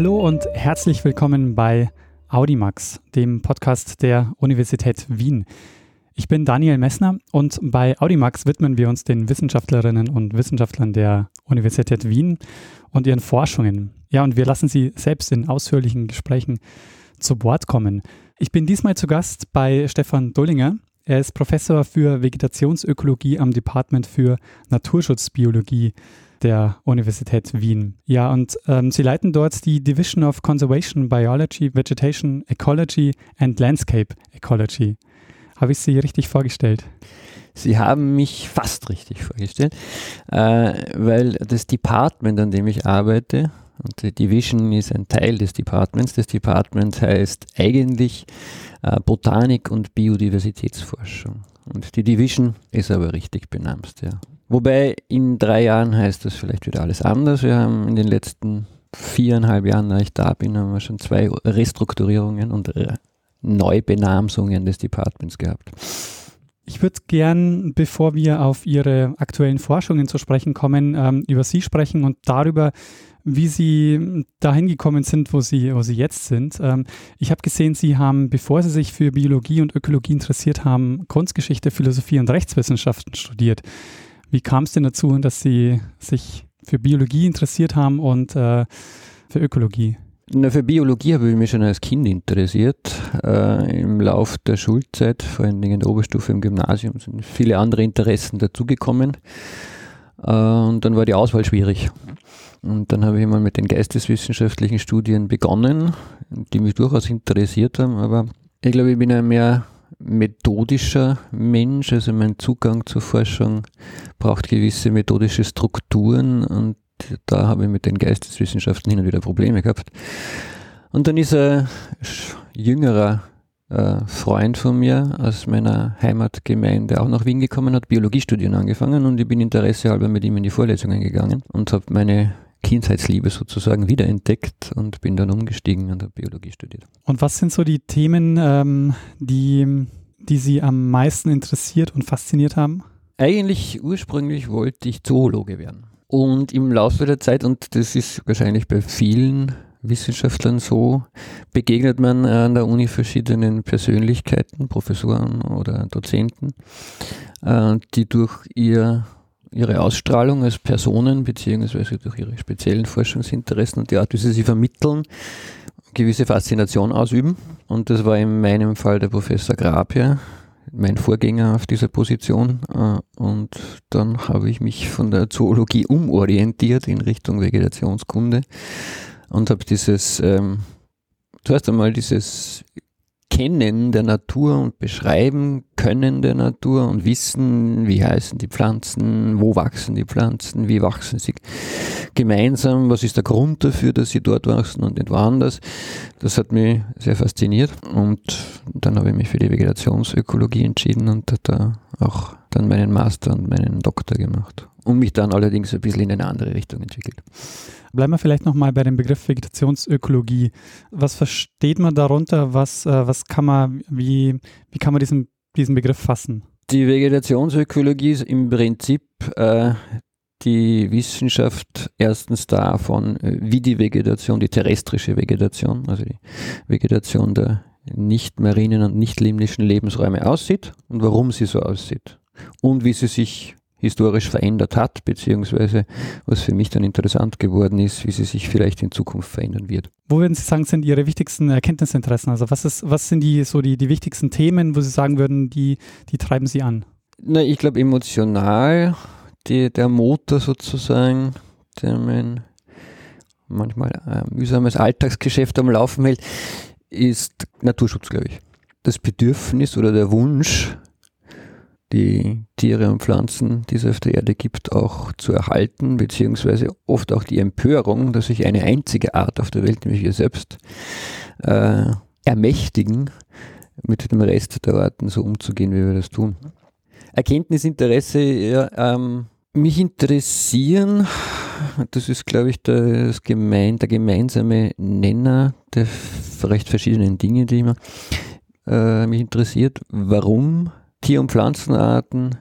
Hallo und herzlich willkommen bei Audimax, dem Podcast der Universität Wien. Ich bin Daniel Messner und bei Audimax widmen wir uns den Wissenschaftlerinnen und Wissenschaftlern der Universität Wien und ihren Forschungen. Ja, und wir lassen sie selbst in ausführlichen Gesprächen zu Wort kommen. Ich bin diesmal zu Gast bei Stefan Dullinger. Er ist Professor für Vegetationsökologie am Department für Naturschutzbiologie der Universität Wien. Ja, und ähm, Sie leiten dort die Division of Conservation Biology, Vegetation Ecology and Landscape Ecology. Habe ich Sie richtig vorgestellt? Sie haben mich fast richtig vorgestellt, äh, weil das Department, an dem ich arbeite, und die Division ist ein Teil des Departments. Das Department heißt eigentlich äh, Botanik und Biodiversitätsforschung. Und die Division ist aber richtig benannt, ja. Wobei in drei Jahren heißt das vielleicht wieder alles anders. Wir haben in den letzten viereinhalb Jahren, da ich da bin, haben wir schon zwei Restrukturierungen und Neubenamsungen des Departments gehabt. Ich würde gern, bevor wir auf Ihre aktuellen Forschungen zu sprechen kommen, ähm, über Sie sprechen und darüber, wie Sie dahin gekommen sind, wo Sie, wo Sie jetzt sind. Ähm, ich habe gesehen, Sie haben, bevor Sie sich für Biologie und Ökologie interessiert haben, Kunstgeschichte, Philosophie und Rechtswissenschaften studiert. Wie kam es denn dazu, dass Sie sich für Biologie interessiert haben und äh, für Ökologie? Na, für Biologie habe ich mich schon als Kind interessiert. Äh, Im Lauf der Schulzeit, vor allen Dingen in der Oberstufe im Gymnasium, sind viele andere Interessen dazugekommen. Äh, und dann war die Auswahl schwierig. Und dann habe ich mal mit den geisteswissenschaftlichen Studien begonnen, die mich durchaus interessiert haben. Aber ich glaube, ich bin ein mehr methodischer Mensch. Also mein Zugang zur Forschung braucht gewisse methodische Strukturen und da habe ich mit den Geisteswissenschaften hin und wieder Probleme gehabt. Und dann ist ein jüngerer äh, Freund von mir aus meiner Heimatgemeinde auch nach Wien gekommen, hat Biologiestudieren angefangen und ich bin interessehalber mit ihm in die Vorlesungen gegangen und habe meine Kindheitsliebe sozusagen wiederentdeckt und bin dann umgestiegen und habe Biologie studiert. Und was sind so die Themen, ähm, die, die Sie am meisten interessiert und fasziniert haben? Eigentlich ursprünglich wollte ich Zoologe werden. Und im Laufe der Zeit, und das ist wahrscheinlich bei vielen Wissenschaftlern so, begegnet man an der Uni verschiedenen Persönlichkeiten, Professoren oder Dozenten, äh, die durch ihr, ihre Ausstrahlung als Personen beziehungsweise durch ihre speziellen Forschungsinteressen und die Art, wie sie sie vermitteln, gewisse Faszination ausüben. Und das war in meinem Fall der Professor Grabia, mein Vorgänger auf dieser Position äh, und dann habe ich mich von der Zoologie umorientiert in Richtung Vegetationskunde und habe dieses, ähm, zuerst einmal dieses Kennen der Natur und Beschreiben können der Natur und wissen, wie heißen die Pflanzen, wo wachsen die Pflanzen, wie wachsen sie gemeinsam, was ist der Grund dafür, dass sie dort wachsen und nicht woanders. Das hat mich sehr fasziniert und dann habe ich mich für die Vegetationsökologie entschieden und da auch dann meinen Master und meinen Doktor gemacht und mich dann allerdings ein bisschen in eine andere Richtung entwickelt. Bleiben wir vielleicht nochmal bei dem Begriff Vegetationsökologie. Was versteht man darunter? Was, äh, was kann man, wie, wie kann man diesen, diesen Begriff fassen? Die Vegetationsökologie ist im Prinzip äh, die Wissenschaft erstens davon, äh, wie die Vegetation, die terrestrische Vegetation, also die Vegetation der nicht marinen und nicht limnischen Lebensräume aussieht und warum sie so aussieht und wie sie sich historisch verändert hat, beziehungsweise was für mich dann interessant geworden ist, wie sie sich vielleicht in Zukunft verändern wird. Wo würden Sie sagen, sind Ihre wichtigsten Erkenntnisinteressen? Also was ist, was sind die so die, die wichtigsten Themen, wo Sie sagen würden, die, die treiben Sie an? Na, ich glaube emotional, die, der Motor sozusagen, der mein manchmal äh, mühsames Alltagsgeschäft am Laufen hält, ist Naturschutz, glaube ich. Das Bedürfnis oder der Wunsch, die Tiere und Pflanzen, die es auf der Erde gibt, auch zu erhalten, beziehungsweise oft auch die Empörung, dass sich eine einzige Art auf der Welt, nämlich wir selbst, äh, ermächtigen, mit dem Rest der Arten so umzugehen, wie wir das tun. Erkenntnisinteresse, ja, ähm, mich interessieren, das ist, glaube ich, das gemein, der gemeinsame Nenner der recht verschiedenen Dinge, die immer, äh, mich interessiert. Warum Tier- und Pflanzenarten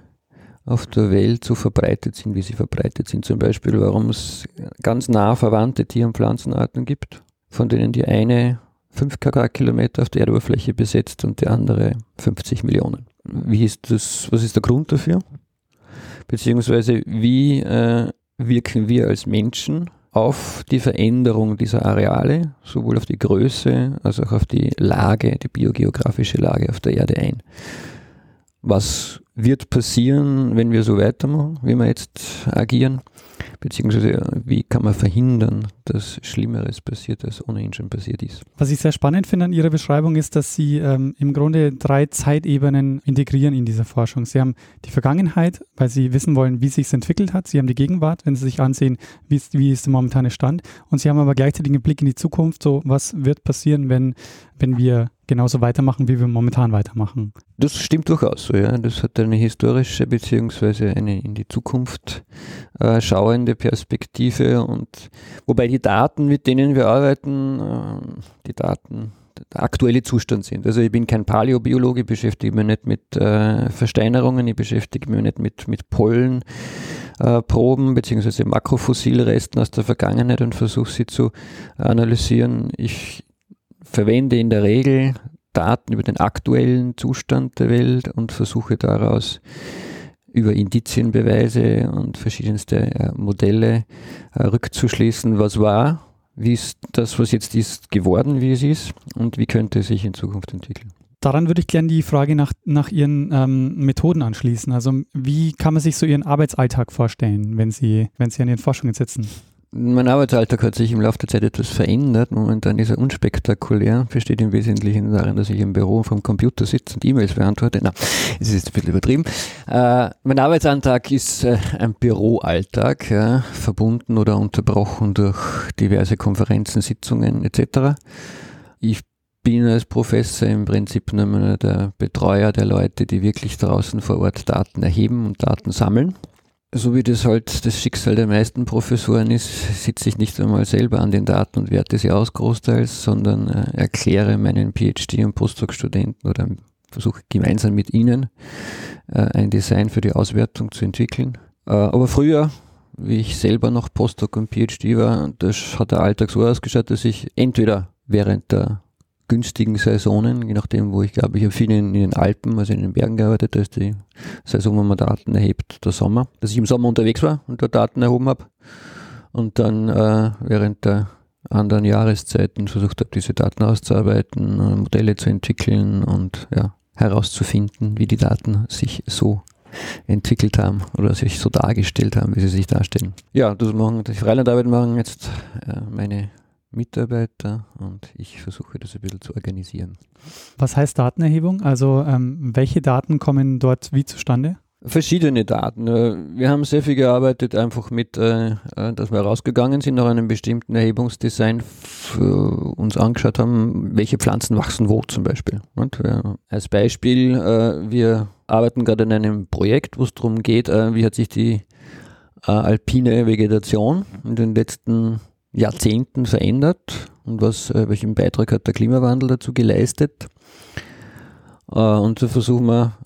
auf der Welt so verbreitet sind, wie sie verbreitet sind. Zum Beispiel, warum es ganz nah verwandte Tier- und Pflanzenarten gibt. von denen die eine 5 Quadratkilometer auf der Erdoberfläche besetzt und die andere 50 Millionen. Wie ist das, was ist der Grund dafür? Beziehungsweise wie äh, wirken wir als Menschen auf die Veränderung dieser Areale, sowohl auf die Größe als auch auf die Lage, die biogeografische Lage auf der Erde ein? Was wird passieren, wenn wir so weitermachen, wie wir jetzt agieren? Beziehungsweise wie kann man verhindern, dass Schlimmeres passiert, als ohnehin schon passiert ist. Was ich sehr spannend finde an Ihrer Beschreibung ist, dass Sie ähm, im Grunde drei Zeitebenen integrieren in dieser Forschung. Sie haben die Vergangenheit, weil Sie wissen wollen, wie sich es entwickelt hat. Sie haben die Gegenwart, wenn Sie sich ansehen, wie ist, wie ist der momentane Stand. Und Sie haben aber gleichzeitig einen Blick in die Zukunft, so was wird passieren, wenn, wenn wir genauso weitermachen, wie wir momentan weitermachen. Das stimmt durchaus so, ja. Das hat eine historische beziehungsweise eine in die Zukunft äh, schauende Perspektive und wobei die Daten, mit denen wir arbeiten, äh, die Daten der aktuelle Zustand sind. Also ich bin kein Paläobiologe, ich beschäftige mich nicht mit äh, Versteinerungen, ich beschäftige mich nicht mit, mit Pollenproben äh, beziehungsweise Makrofossilresten aus der Vergangenheit und versuche sie zu analysieren. Ich verwende in der Regel Daten über den aktuellen Zustand der Welt und versuche daraus über Indizienbeweise und verschiedenste äh, Modelle äh, rückzuschließen, was war, wie ist das, was jetzt ist, geworden, wie es ist und wie könnte es sich in Zukunft entwickeln. Daran würde ich gerne die Frage nach, nach Ihren ähm, Methoden anschließen. Also wie kann man sich so Ihren Arbeitsalltag vorstellen, wenn Sie, wenn Sie an Ihren Forschungen sitzen? Mein Arbeitsalltag hat sich im Laufe der Zeit etwas verändert. Momentan ist er unspektakulär, besteht im Wesentlichen darin, dass ich im Büro vom Computer sitze und E-Mails beantworte. Na, es ist ein bisschen übertrieben. Äh, mein Arbeitsalltag ist äh, ein Büroalltag, ja, verbunden oder unterbrochen durch diverse Konferenzen, Sitzungen etc. Ich bin als Professor im Prinzip nur der Betreuer der Leute, die wirklich draußen vor Ort Daten erheben und Daten sammeln so wie das halt das Schicksal der meisten Professoren ist, sitze ich nicht einmal selber an den Daten und werte sie aus großteils, sondern äh, erkläre meinen PhD- und Postdoc-Studenten oder versuche gemeinsam mit ihnen äh, ein Design für die Auswertung zu entwickeln. Äh, aber früher, wie ich selber noch Postdoc und PhD war, das hat der Alltag so ausgeschaut, dass ich entweder während der günstigen Saisonen, je nachdem, wo ich glaube, ich habe viel in, in, den Alpen, also in den Bergen gearbeitet, da ist die Saison, wo man Daten erhebt, der Sommer, dass ich im Sommer unterwegs war und dort Daten erhoben habe und dann äh, während der anderen Jahreszeiten versucht habe, diese Daten auszuarbeiten, Modelle zu entwickeln und ja, herauszufinden, wie die Daten sich so entwickelt haben oder sich so dargestellt haben, wie sie sich darstellen. Ja, das machen, die Freilandarbeit machen jetzt äh, meine Mitarbeiter und ich versuche das ein bisschen zu organisieren. Was heißt Datenerhebung? Also ähm, welche Daten kommen dort wie zustande? Verschiedene Daten. Äh, wir haben sehr viel gearbeitet, einfach mit, äh, äh, dass wir rausgegangen sind nach einem bestimmten Erhebungsdesign, uns angeschaut haben, welche Pflanzen wachsen wo zum Beispiel. Und als Beispiel, wir arbeiten gerade in einem Projekt, wo es darum geht, wie hat sich die alpine Vegetation in den letzten Jahrzehnten verändert und was, äh, welchen Beitrag hat der Klimawandel dazu geleistet. Äh, und so versuchen wir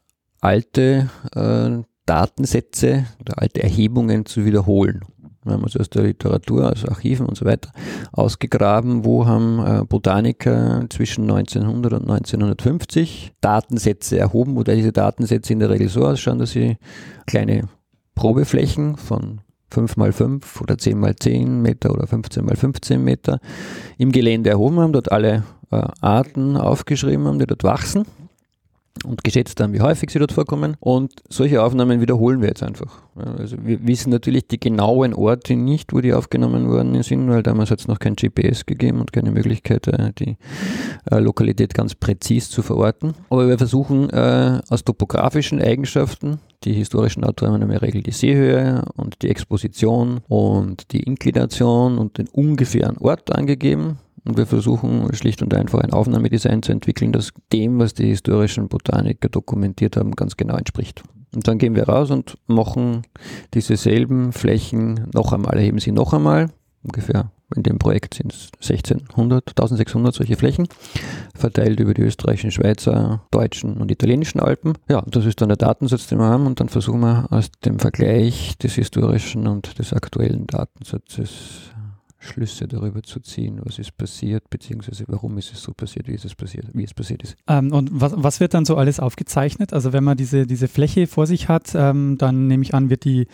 alte äh, Datensätze oder alte Erhebungen zu wiederholen. Wir haben also aus der Literatur, also Archiven und so weiter, ausgegraben, wo haben Botaniker zwischen 1900 und 1950 Datensätze erhoben, wobei diese Datensätze in der Regel so ausschauen, dass sie kleine Probeflächen von 5 mal 5 oder 10 mal 10 Meter oder 15 mal 15 Meter im Gelände erhoben haben, dort alle äh, Arten aufgeschrieben haben, die dort wachsen und geschätzt haben, wie häufig sie dort vorkommen. Und solche Aufnahmen wiederholen wir jetzt einfach. Also wir wissen natürlich die genauen Orte nicht, wo die aufgenommen worden sind, weil damals hat es noch kein GPS gegeben und keine Möglichkeit, äh, die äh, Lokalität ganz präzis zu verorten. Aber wir versuchen aus topografischen Eigenschaften die historischen Autoren haben in der Regel die Seehöhe und die Exposition und die Inklination und den ungefähren Ort angegeben. Und wir versuchen schlicht und einfach ein Aufnahmedesign zu entwickeln, das dem, was die historischen Botaniker dokumentiert haben, ganz genau entspricht. Und dann gehen wir raus und machen diese selben Flächen noch einmal, erheben sie noch einmal, ungefähr in dem Projekt sind es 1600, 1600 solche Flächen, verteilt über die österreichischen, Schweizer, deutschen und italienischen Alpen. Ja, das ist dann der Datensatz, den wir haben und dann versuchen wir aus dem Vergleich des historischen und des aktuellen Datensatzes Schlüsse darüber zu ziehen, was ist passiert, beziehungsweise warum ist es so passiert, wie ist es passiert, wie es passiert ist. Ähm, und was, was wird dann so alles aufgezeichnet? Also wenn man diese, diese Fläche vor sich hat, ähm, dann nehme ich an, wird die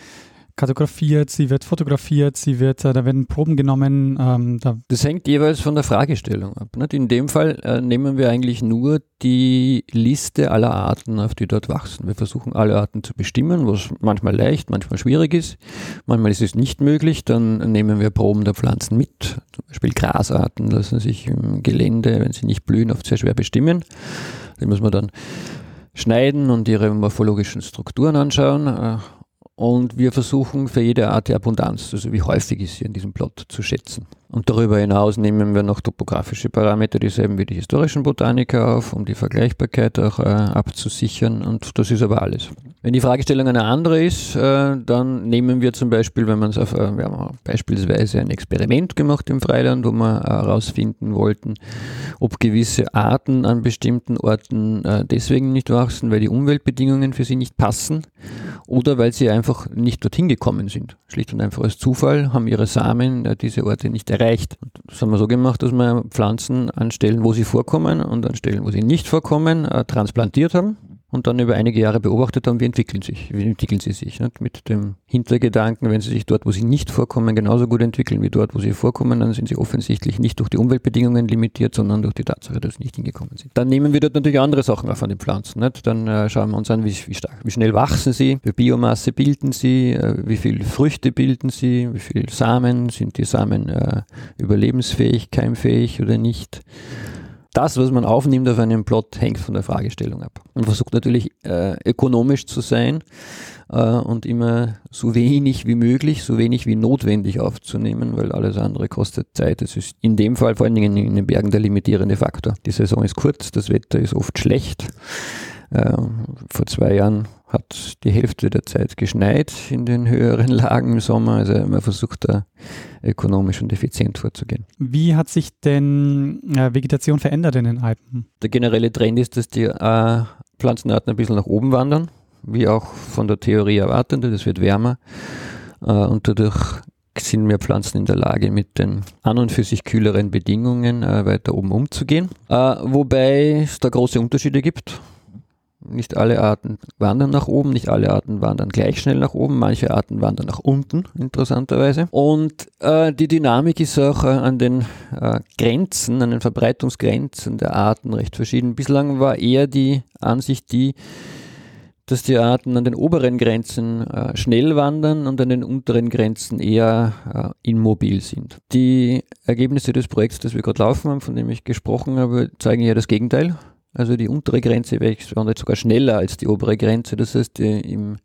kartografiert, sie wird fotografiert, sie wird, äh, da werden Proben genommen. Ähm, da das hängt jeweils von der Fragestellung ab. Nicht? In dem Fall äh, nehmen wir eigentlich nur die Liste aller Arten, auf die dort wachsen. Wir versuchen alle Arten zu bestimmen, was manchmal leicht, manchmal schwierig ist. Manchmal ist es nicht möglich, dann nehmen wir Proben der Pflanzen mit. Zum Beispiel Grasarten lassen sich im Gelände, wenn sie nicht blühen, oft sehr schwer bestimmen. Die muss man dann schneiden und ihre morphologischen Strukturen anschauen äh, und wir versuchen für jede Art die Abundanz, also wie häufig ist sie in diesem Plot, zu schätzen. Und darüber hinaus nehmen wir noch topografische Parameter, dieselben wie die historischen Botaniker auf, um die Vergleichbarkeit auch äh, abzusichern. Und das ist aber alles. Wenn die Fragestellung eine andere ist, äh, dann nehmen wir zum Beispiel, wenn man es auf, äh, wir haben beispielsweise ein Experiment gemacht im Freiland, wo wir herausfinden wollten, ob gewisse Arten an bestimmten Orten äh, deswegen nicht wachsen, weil die Umweltbedingungen für sie nicht passen oder weil sie einfach nicht dorthin gekommen sind. Schlicht und einfach als Zufall haben ihre Samen äh, diese Orte nicht erreicht. Und das haben wir so gemacht, dass wir Pflanzen an Stellen, wo sie vorkommen und an Stellen, wo sie nicht vorkommen, äh, transplantiert haben und dann über einige Jahre beobachtet haben, wie entwickeln sich, wie entwickeln sie sich. Nicht? Mit dem Hintergedanken, wenn sie sich dort, wo sie nicht vorkommen, genauso gut entwickeln wie dort, wo sie vorkommen, dann sind sie offensichtlich nicht durch die Umweltbedingungen limitiert, sondern durch die Tatsache, dass sie nicht hingekommen sind. Dann nehmen wir dort natürlich andere Sachen auf an den Pflanzen. Nicht? Dann äh, schauen wir uns an, wie, wie, stark, wie schnell wachsen sie, wie Biomasse bilden sie, äh, wie viele Früchte bilden sie, wie viele Samen, sind die Samen äh, überlebensfähig, keimfähig oder nicht das, was man aufnimmt auf einem Plot, hängt von der Fragestellung ab. Man versucht natürlich äh, ökonomisch zu sein äh, und immer so wenig wie möglich, so wenig wie notwendig aufzunehmen, weil alles andere kostet Zeit. Das ist in dem Fall vor allen Dingen in den Bergen der limitierende Faktor. Die Saison ist kurz, das Wetter ist oft schlecht. Äh, vor zwei Jahren hat die Hälfte der Zeit geschneit in den höheren Lagen im Sommer. Also man versucht da ökonomisch und effizient vorzugehen. Wie hat sich denn äh, Vegetation verändert in den Alpen? Der generelle Trend ist, dass die äh, Pflanzenarten ein bisschen nach oben wandern, wie auch von der Theorie erwartet. Das wird wärmer äh, und dadurch sind mehr Pflanzen in der Lage, mit den an und für sich kühleren Bedingungen äh, weiter oben umzugehen. Äh, wobei es da große Unterschiede gibt. Nicht alle Arten wandern nach oben, nicht alle Arten wandern gleich schnell nach oben, manche Arten wandern nach unten, interessanterweise. Und äh, die Dynamik ist auch äh, an den äh, Grenzen, an den Verbreitungsgrenzen der Arten recht verschieden. Bislang war eher die Ansicht die, dass die Arten an den oberen Grenzen äh, schnell wandern und an den unteren Grenzen eher äh, immobil sind. Die Ergebnisse des Projekts, das wir gerade laufen haben, von dem ich gesprochen habe, zeigen ja das Gegenteil. Also die untere Grenze wandert sogar schneller als die obere Grenze. Das heißt, im,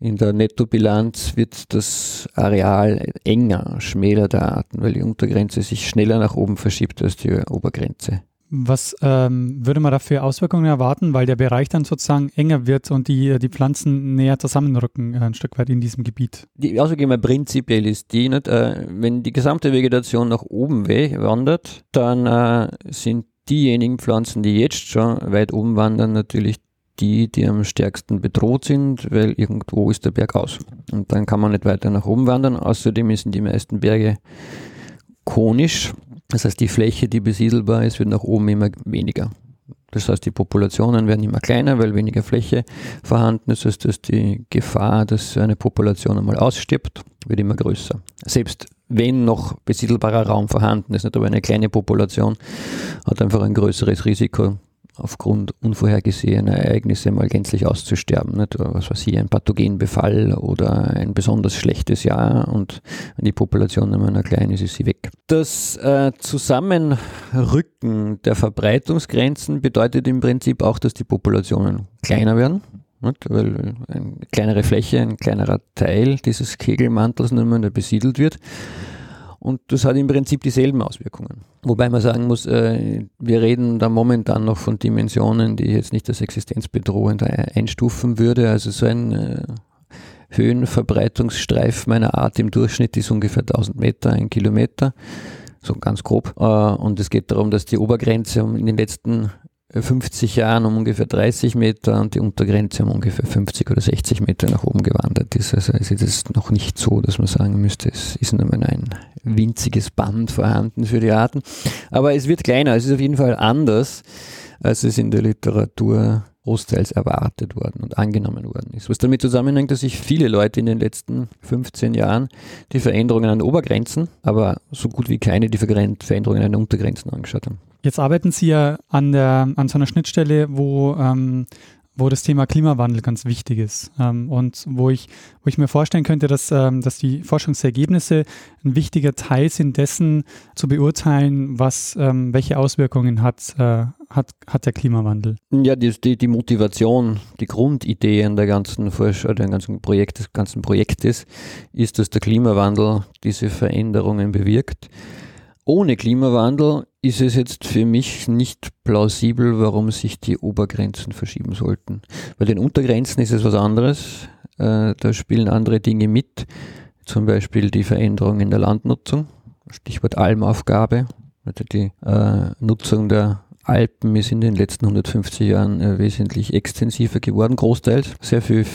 in der Nettobilanz wird das Areal enger, schmäler der Arten, weil die Untergrenze sich schneller nach oben verschiebt als die Obergrenze. Was ähm, würde man da für Auswirkungen erwarten, weil der Bereich dann sozusagen enger wird und die, die Pflanzen näher zusammenrücken, äh, ein Stück weit in diesem Gebiet? Die Auswirkung prinzipiell ist die, nicht, äh, wenn die gesamte Vegetation nach oben wandert, dann äh, sind diejenigen Pflanzen, die jetzt schon weit oben wandern, natürlich die, die am stärksten bedroht sind, weil irgendwo ist der Berg aus. Und dann kann man nicht weiter nach oben wandern. Außerdem sind die meisten Berge konisch. Das heißt, die Fläche, die besiedelbar ist, wird nach oben immer weniger. Das heißt, die Populationen werden immer kleiner, weil weniger Fläche vorhanden ist. Das heißt, dass die Gefahr, dass eine Population einmal ausstirbt, wird immer größer. Selbst wenn noch besiedelbarer Raum vorhanden ist, nicht, aber eine kleine Population hat einfach ein größeres Risiko, aufgrund unvorhergesehener Ereignisse mal gänzlich auszusterben. Nicht? Was weiß ich, ein Pathogenbefall oder ein besonders schlechtes Jahr und wenn die Population immer klein ist, ist sie weg. Das äh, Zusammenrücken der Verbreitungsgrenzen bedeutet im Prinzip auch, dass die Populationen kleiner werden. Weil eine kleinere Fläche, ein kleinerer Teil dieses Kegelmantels nur mehr besiedelt wird. Und das hat im Prinzip dieselben Auswirkungen. Wobei man sagen muss, äh, wir reden da momentan noch von Dimensionen, die ich jetzt nicht als existenzbedrohend einstufen würde. Also so ein äh, Höhenverbreitungsstreif meiner Art im Durchschnitt ist ungefähr 1000 Meter, ein Kilometer, so ganz grob. Äh, und es geht darum, dass die Obergrenze in den letzten 50 Jahren um ungefähr 30 Meter und die Untergrenze um ungefähr 50 oder 60 Meter nach oben gewandert ist. Also ist es noch nicht so, dass man sagen müsste, es ist nur ein winziges Band vorhanden für die Arten. Aber es wird kleiner, es ist auf jeden Fall anders, als es in der Literatur großteils erwartet worden und angenommen worden ist. Was damit zusammenhängt, dass sich viele Leute in den letzten 15 Jahren die Veränderungen an Obergrenzen, aber so gut wie keine die Veränderungen an Untergrenzen angeschaut haben. Jetzt arbeiten Sie ja an, der, an so einer Schnittstelle, wo ähm, wo das Thema Klimawandel ganz wichtig ist ähm, und wo ich, wo ich mir vorstellen könnte, dass, ähm, dass die Forschungsergebnisse ein wichtiger Teil sind, dessen zu beurteilen, was, ähm, welche Auswirkungen hat, äh, hat, hat der Klimawandel. Ja, die, die, die Motivation, die Grundidee an der ganzen Forschung, der ganzen Projekt, des ganzen Projektes ist, dass der Klimawandel diese Veränderungen bewirkt. Ohne Klimawandel ist es jetzt für mich nicht plausibel, warum sich die Obergrenzen verschieben sollten. Bei den Untergrenzen ist es was anderes. Äh, da spielen andere Dinge mit, zum Beispiel die Veränderung in der Landnutzung, Stichwort Almaufgabe. Also die äh, Nutzung der Alpen ist in den letzten 150 Jahren äh, wesentlich extensiver geworden, großteils. Sehr viele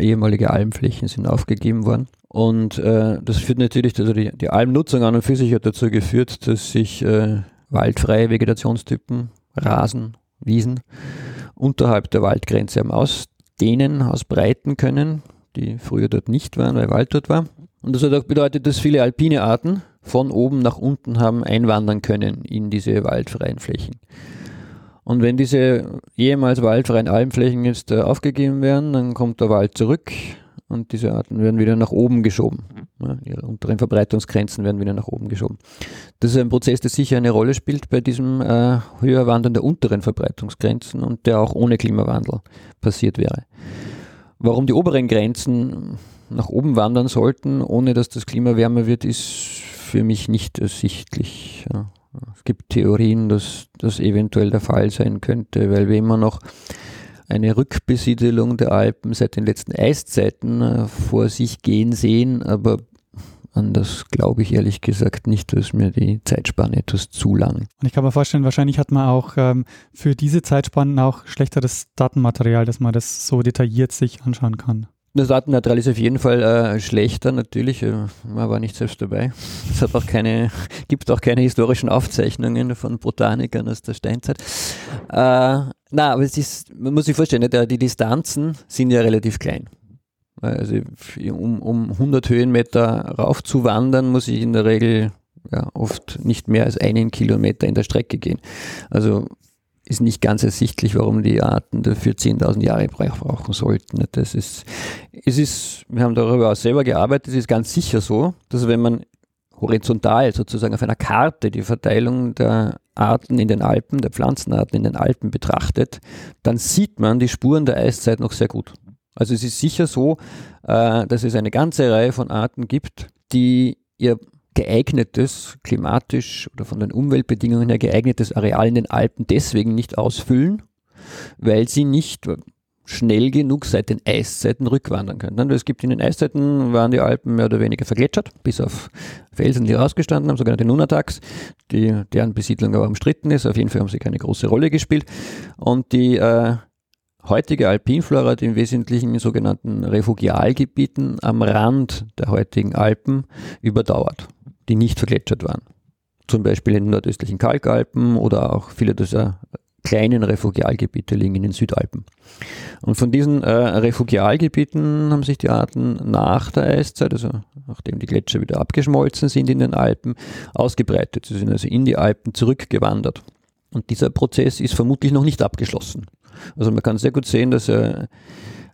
ehemalige Almflächen sind aufgegeben worden. Und äh, das führt natürlich, also die, die Almnutzung an und für sich hat dazu geführt, dass sich äh, waldfreie Vegetationstypen, Rasen, Wiesen unterhalb der Waldgrenze haben ausdehnen, ausbreiten können, die früher dort nicht waren, weil Wald dort war. Und das hat auch bedeutet, dass viele alpine Arten von oben nach unten haben einwandern können in diese waldfreien Flächen. Und wenn diese ehemals waldfreien Almflächen jetzt äh, aufgegeben werden, dann kommt der Wald zurück und diese Arten werden wieder nach oben geschoben. Ja, ihre unteren Verbreitungsgrenzen werden wieder nach oben geschoben. Das ist ein Prozess, der sicher eine Rolle spielt bei diesem äh, Höherwandern der unteren Verbreitungsgrenzen und der auch ohne Klimawandel passiert wäre. Warum die oberen Grenzen nach oben wandern sollten, ohne dass das Klima wärmer wird, ist für mich nicht ersichtlich. Ja. Es gibt Theorien, dass das eventuell der Fall sein könnte, weil wir immer noch eine Rückbesiedelung der Alpen seit den letzten Eiszeiten äh, vor sich gehen sehen, aber an das glaube ich ehrlich gesagt nicht, dass mir die Zeitspanne etwas zu lang. Und ich kann mir vorstellen, wahrscheinlich hat man auch ähm, für diese Zeitspannen auch schlechteres Datenmaterial, dass man das so detailliert sich anschauen kann. Das Datenmaterial ist auf jeden Fall äh, schlechter, natürlich. Äh, man war nicht selbst dabei. Es hat auch keine, gibt auch keine historischen Aufzeichnungen von Botanikern aus der Steinzeit. Äh, na, aber es ist, man muss sich vorstellen, die, die Distanzen sind ja relativ klein. Also um, um 100 Höhenmeter rauf zu wandern, muss ich in der Regel ja, oft nicht mehr als einen Kilometer in der Strecke gehen. Also ist nicht ganz ersichtlich, warum die Arten dafür 10.000 Jahre brauchen sollten. Das ist, es ist, wir haben darüber auch selber gearbeitet, es ist ganz sicher so, dass wenn man horizontal sozusagen auf einer Karte die Verteilung der Arten in den Alpen, der Pflanzenarten in den Alpen betrachtet, dann sieht man die Spuren der Eiszeit noch sehr gut. Also es ist sicher so, äh, dass es eine ganze Reihe von Arten gibt, die ihr geeignetes, klimatisch oder von den Umweltbedingungen her geeignetes Areal in den Alpen deswegen nicht ausfüllen, weil sie nicht schnell genug seit den Eiszeiten rückwandern können. Es gibt in den Eiszeiten, waren die Alpen mehr oder weniger vergletschert, bis auf Felsen, die rausgestanden haben, sogenannte Nunataks, die, deren Besiedlung aber umstritten ist. Auf jeden Fall haben sie keine große Rolle gespielt. Und die äh, heutige Alpinflora hat im Wesentlichen in sogenannten Refugialgebieten am Rand der heutigen Alpen überdauert die nicht vergletschert waren. Zum Beispiel in den nordöstlichen Kalkalpen oder auch viele dieser kleinen Refugialgebiete liegen in den Südalpen. Und von diesen äh, Refugialgebieten haben sich die Arten nach der Eiszeit, also nachdem die Gletscher wieder abgeschmolzen sind in den Alpen, ausgebreitet. Sie sind also in die Alpen zurückgewandert. Und dieser Prozess ist vermutlich noch nicht abgeschlossen. Also man kann sehr gut sehen, dass äh,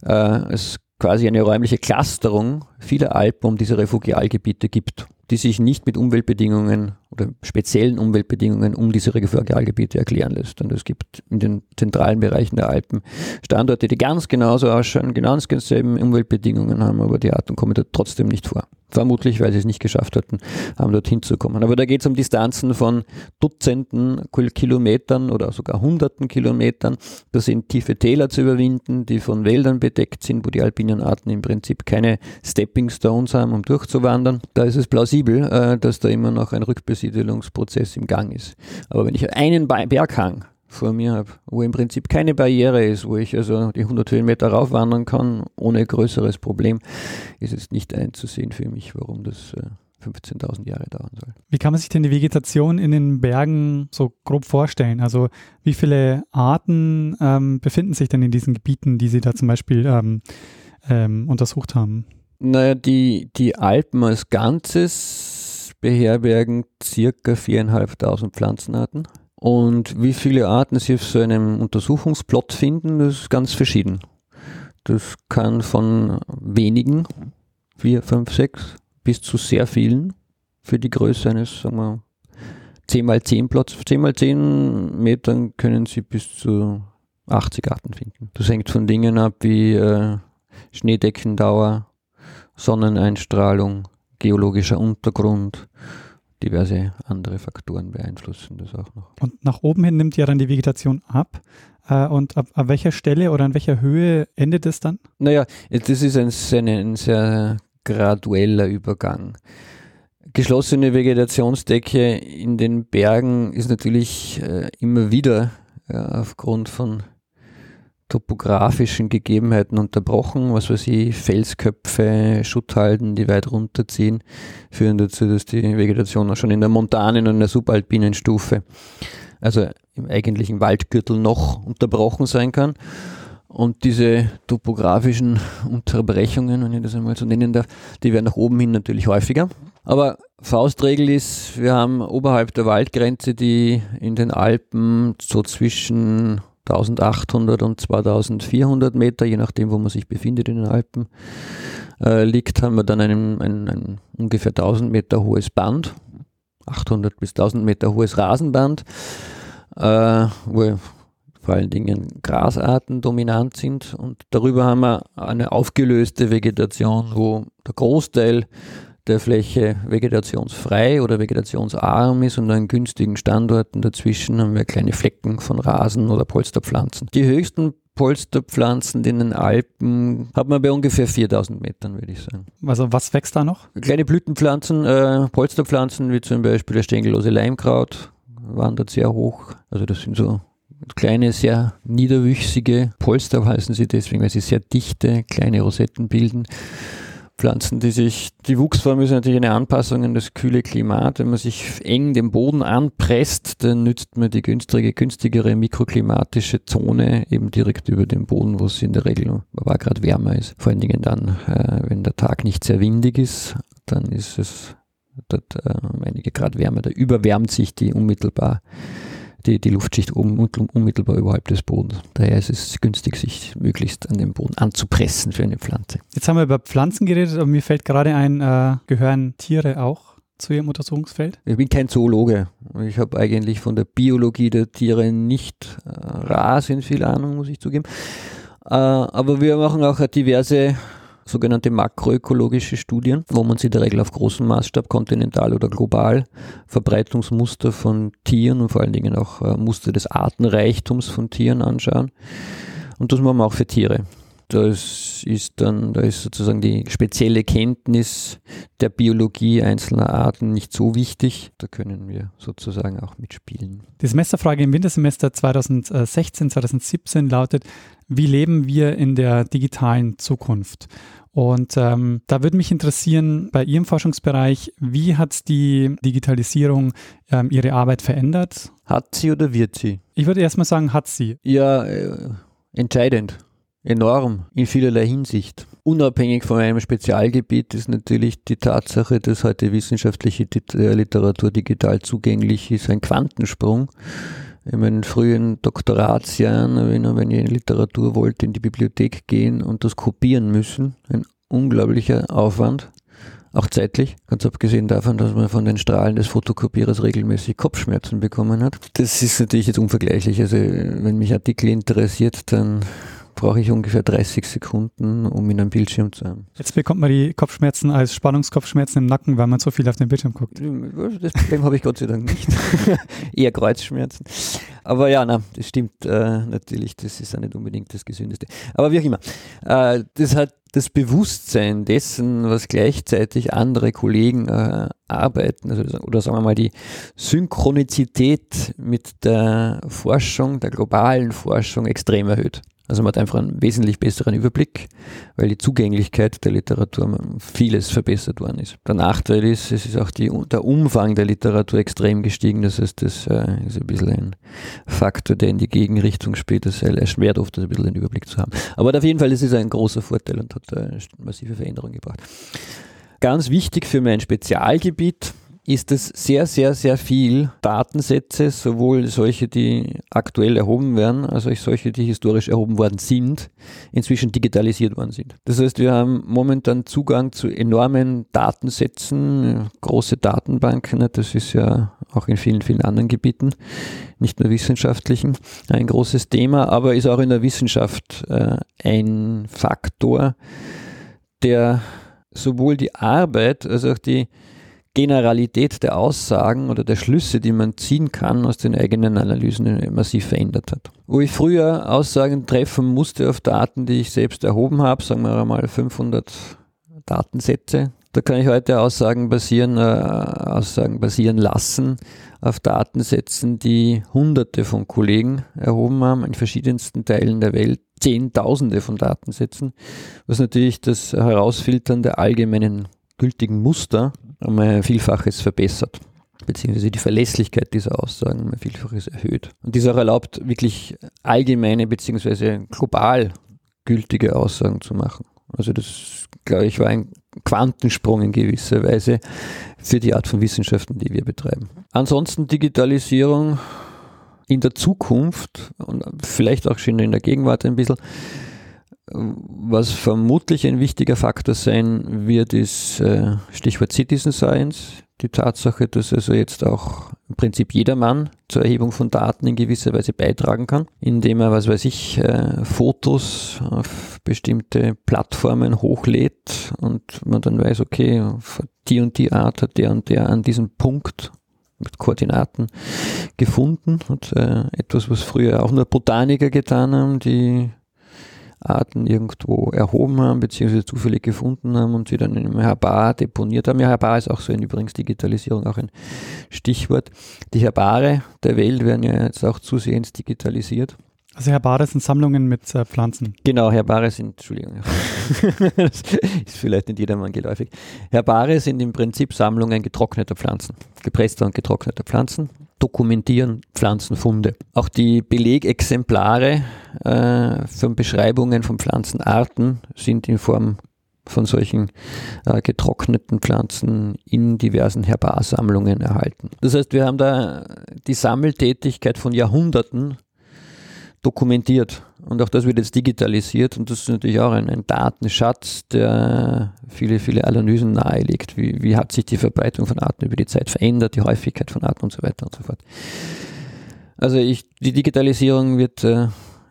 äh, es quasi eine räumliche Clusterung vieler Alpen um diese Refugialgebiete gibt die sich nicht mit Umweltbedingungen oder speziellen Umweltbedingungen um diese Refugialgebiete erklären lässt. Und es gibt in den zentralen Bereichen der Alpen Standorte, die ganz genauso ausschauen, genau dieselben Umweltbedingungen haben, aber die Arten kommen dort trotzdem nicht vor. Vermutlich, weil sie es nicht geschafft hatten, haben dorthin zu kommen. Aber da geht es um Distanzen von Dutzenden Kilometern oder sogar Hunderten Kilometern. Da sind tiefe Täler zu überwinden, die von Wäldern bedeckt sind, wo die alpinen Arten im Prinzip keine Stepping Stones haben, um durchzuwandern. Da ist es plausibel, äh, dass da immer noch ein Rückbesiedelungsprozess im Gang ist. Aber wenn ich einen Berghang vor mir habe, wo im Prinzip keine Barriere ist, wo ich also die 100 Höhenmeter raufwandern kann, ohne größeres Problem, ist es nicht einzusehen für mich, warum das äh, 15.000 Jahre dauern soll. Wie kann man sich denn die Vegetation in den Bergen so grob vorstellen? Also wie viele Arten ähm, befinden sich denn in diesen Gebieten, die Sie da zum Beispiel ähm, ähm, untersucht haben? Naja, die, die Alpen als Ganzes beherbergen circa 4.500 Pflanzenarten. Und wie viele Arten Sie auf so einem Untersuchungsplot finden, das ist ganz verschieden. Das kann von wenigen, vier, fünf, sechs, bis zu sehr vielen für die Größe eines, sagen wir, 10 mal 10 Plots. 10 mal 10 Metern können Sie bis zu 80 Arten finden. Das hängt von Dingen ab wie äh, Schneedeckendauer, Sonneneinstrahlung, geologischer Untergrund, diverse andere Faktoren beeinflussen das auch noch. Und nach oben hin nimmt ja dann die Vegetation ab. Äh, und ab, ab, welcher Stelle oder an welcher Höhe endet es dann? Naja, das ist ein, ein, sehr gradueller Übergang. Geschlossene Vegetationsdecke in den Bergen ist natürlich äh, immer wieder ja, aufgrund von topografischen Gegebenheiten unterbrochen, was weiß ich, Felsköpfe, Schutthalden, die weit runterziehen, führen dazu, dass die Vegetation auch schon in der montanen und der subalpinen Stufe, also im eigentlichen Waldgürtel noch unterbrochen sein kann. Und diese topografischen Unterbrechungen, wenn ich das einmal so nennen darf, die werden nach oben hin natürlich häufiger. Aber Faustregel ist, wir haben oberhalb der Waldgrenze, die in den Alpen so zwischen 1800 und 2400 Meter, je nachdem, wo man sich befindet in den Alpen, äh, liegt, haben wir dann ein, ein, ein ungefähr 1000 Meter hohes Band, 800 bis 1000 Meter hohes Rasenband, äh, wo vor allen Dingen Grasarten dominant sind. Und darüber haben wir eine aufgelöste Vegetation, wo der Großteil der Fläche vegetationsfrei oder vegetationsarm ist und an günstigen Standorten dazwischen haben wir kleine Flecken von Rasen oder Polsterpflanzen. Die höchsten Polsterpflanzen in den Alpen hat man bei ungefähr 4000 Metern, würde ich sagen. Also was wächst da noch? Kleine Blütenpflanzen, äh, Polsterpflanzen wie zum Beispiel der stängellose Leimkraut wandert sehr hoch. Also das sind so kleine, sehr niederwüchsige Polster heißen sie deswegen, weil sie sehr dichte, kleine Rosetten bilden. Pflanzen, die sich, die Wuchsform ist natürlich eine Anpassung an das kühle Klimat. Wenn man sich eng den Boden anpresst, dann nützt man die günstige, günstigere mikroklimatische Zone eben direkt über dem Boden, wo es in der Regel aber gerade wärmer ist. Vor allen Dingen dann, äh, wenn der Tag nicht sehr windig ist, dann ist es dort äh, einige Grad wärmer. Da überwärmt sich die unmittelbar die, die Luftschicht unmittelbar überhalb des Bodens. Daher ist es günstig, sich möglichst an den Boden anzupressen für eine Pflanze. Jetzt haben wir über Pflanzen geredet, aber mir fällt gerade ein, äh, gehören Tiere auch zu Ihrem Untersuchungsfeld? Ich bin kein Zoologe. Ich habe eigentlich von der Biologie der Tiere nicht äh, rasend viel Ahnung, muss ich zugeben. Äh, aber wir machen auch diverse sogenannte makroökologische Studien, wo man sich in der Regel auf großem Maßstab, kontinental oder global, Verbreitungsmuster von Tieren und vor allen Dingen auch äh, Muster des Artenreichtums von Tieren anschauen. Und das machen wir auch für Tiere. Das ist dann, da ist sozusagen die spezielle Kenntnis der Biologie einzelner Arten nicht so wichtig. Da können wir sozusagen auch mitspielen. Die Semesterfrage im Wintersemester 2016, 2017 lautet, wie leben wir in der digitalen Zukunft? Und ähm, da würde mich interessieren, bei Ihrem Forschungsbereich, wie hat die Digitalisierung ähm, Ihre Arbeit verändert? Hat sie oder wird sie? Ich würde erstmal sagen, hat sie. Ja, äh, entscheidend. Enorm in vielerlei Hinsicht. Unabhängig von einem Spezialgebiet ist natürlich die Tatsache, dass heute wissenschaftliche äh, Literatur digital zugänglich ist, ein Quantensprung in meinen frühen Doktoratsjahren, wenn ich Literatur wollte, in die Bibliothek gehen und das kopieren müssen. Ein unglaublicher Aufwand, auch zeitlich, ganz abgesehen davon, dass man von den Strahlen des Fotokopierers regelmäßig Kopfschmerzen bekommen hat. Das ist natürlich jetzt unvergleichlich. Also wenn mich Artikel interessiert, dann brauche ich ungefähr 30 Sekunden, um in einem Bildschirm zu haben. Jetzt bekommt man die Kopfschmerzen als Spannungskopfschmerzen im Nacken, weil man so viel auf den Bildschirm guckt. Das Problem habe ich Gott sei Dank nicht. Eher Kreuzschmerzen. Aber ja, na, das stimmt äh, natürlich, das ist auch nicht unbedingt das Gesündeste. Aber wie auch immer. Äh, das hat das Bewusstsein dessen, was gleichzeitig andere Kollegen äh, arbeiten, also, oder sagen wir mal die Synchronizität mit der Forschung, der globalen Forschung extrem erhöht. Also man hat einfach einen wesentlich besseren Überblick, weil die Zugänglichkeit der Literatur vieles verbessert worden ist. Der Nachteil ist, es ist auch die, der Umfang der Literatur extrem gestiegen. Das heißt, das äh, ist ein bisschen ein Faktor, der in die Gegenrichtung spielt. Das erschwert oft, ein bisschen den Überblick zu haben. Aber auf jeden Fall, es ist ein großer Vorteil und hat äh, massive Veränderungen gebracht. Ganz wichtig für mein Spezialgebiet ist es sehr, sehr, sehr viel Datensätze, sowohl solche, die aktuell erhoben werden, als auch solche, die historisch erhoben worden sind, inzwischen digitalisiert worden sind. Das heißt, wir haben momentan Zugang zu enormen Datensätzen, große Datenbanken, das ist ja auch in vielen, vielen anderen Gebieten, nicht nur wissenschaftlichen, ein großes Thema, aber ist auch in der Wissenschaft äh, ein Faktor, der sowohl die Arbeit als auch die Generalität der Aussagen oder der Schlüsse, die man ziehen kann aus den eigenen Analysen, massiv verändert hat. Wo ich früher Aussagen treffen musste auf Daten, die ich selbst erhoben habe, sagen wir mal 500 Datensätze, da kann ich heute Aussagen basieren, äh, Aussagen basieren lassen auf Datensätzen, die Hunderte von Kollegen erhoben haben in verschiedensten Teilen der Welt, Zehntausende von Datensätzen, was natürlich das Herausfiltern der allgemeinen gültigen Muster um ein Vielfaches verbessert beziehungsweise die Verlässlichkeit dieser Aussagen um ein Vielfaches erhöht. Und dies auch erlaubt, wirklich allgemeine beziehungsweise global gültige Aussagen zu machen. Also das, glaube ich, war ein Quantensprung in gewisser Weise für die Art von Wissenschaften, die wir betreiben. Ansonsten Digitalisierung in der Zukunft und vielleicht auch schon in der Gegenwart ein bisschen was vermutlich ein wichtiger Faktor sein wird, ist äh, Stichwort Citizen Science. Die Tatsache, dass also jetzt auch im Prinzip jedermann zur Erhebung von Daten in gewisser Weise beitragen kann, indem er, was weiß ich, äh, Fotos auf bestimmte Plattformen hochlädt und man dann weiß, okay, die und die Art hat der und der an diesem Punkt mit Koordinaten gefunden und äh, etwas, was früher auch nur Botaniker getan haben, die Arten irgendwo erhoben haben, beziehungsweise zufällig gefunden haben und sie dann in einem Herbar deponiert haben. Ja, Herbar ist auch so ein übrigens Digitalisierung auch ein Stichwort. Die Herbare der Welt werden ja jetzt auch zusehends digitalisiert. Also Herbare sind Sammlungen mit äh, Pflanzen. Genau, Herbare sind, Entschuldigung, das ist vielleicht nicht jedermann geläufig. Herbare sind im Prinzip Sammlungen getrockneter Pflanzen, gepresster und getrockneter Pflanzen, dokumentieren Pflanzenfunde. Auch die Belegexemplare äh, von Beschreibungen von Pflanzenarten sind in Form von solchen äh, getrockneten Pflanzen in diversen Herbarsammlungen erhalten. Das heißt, wir haben da die Sammeltätigkeit von Jahrhunderten dokumentiert. Und auch das wird jetzt digitalisiert und das ist natürlich auch ein, ein Datenschatz, der viele, viele Analysen nahelegt. Wie, wie hat sich die Verbreitung von Arten über die Zeit verändert, die Häufigkeit von Arten und so weiter und so fort. Also ich, die Digitalisierung wird, äh,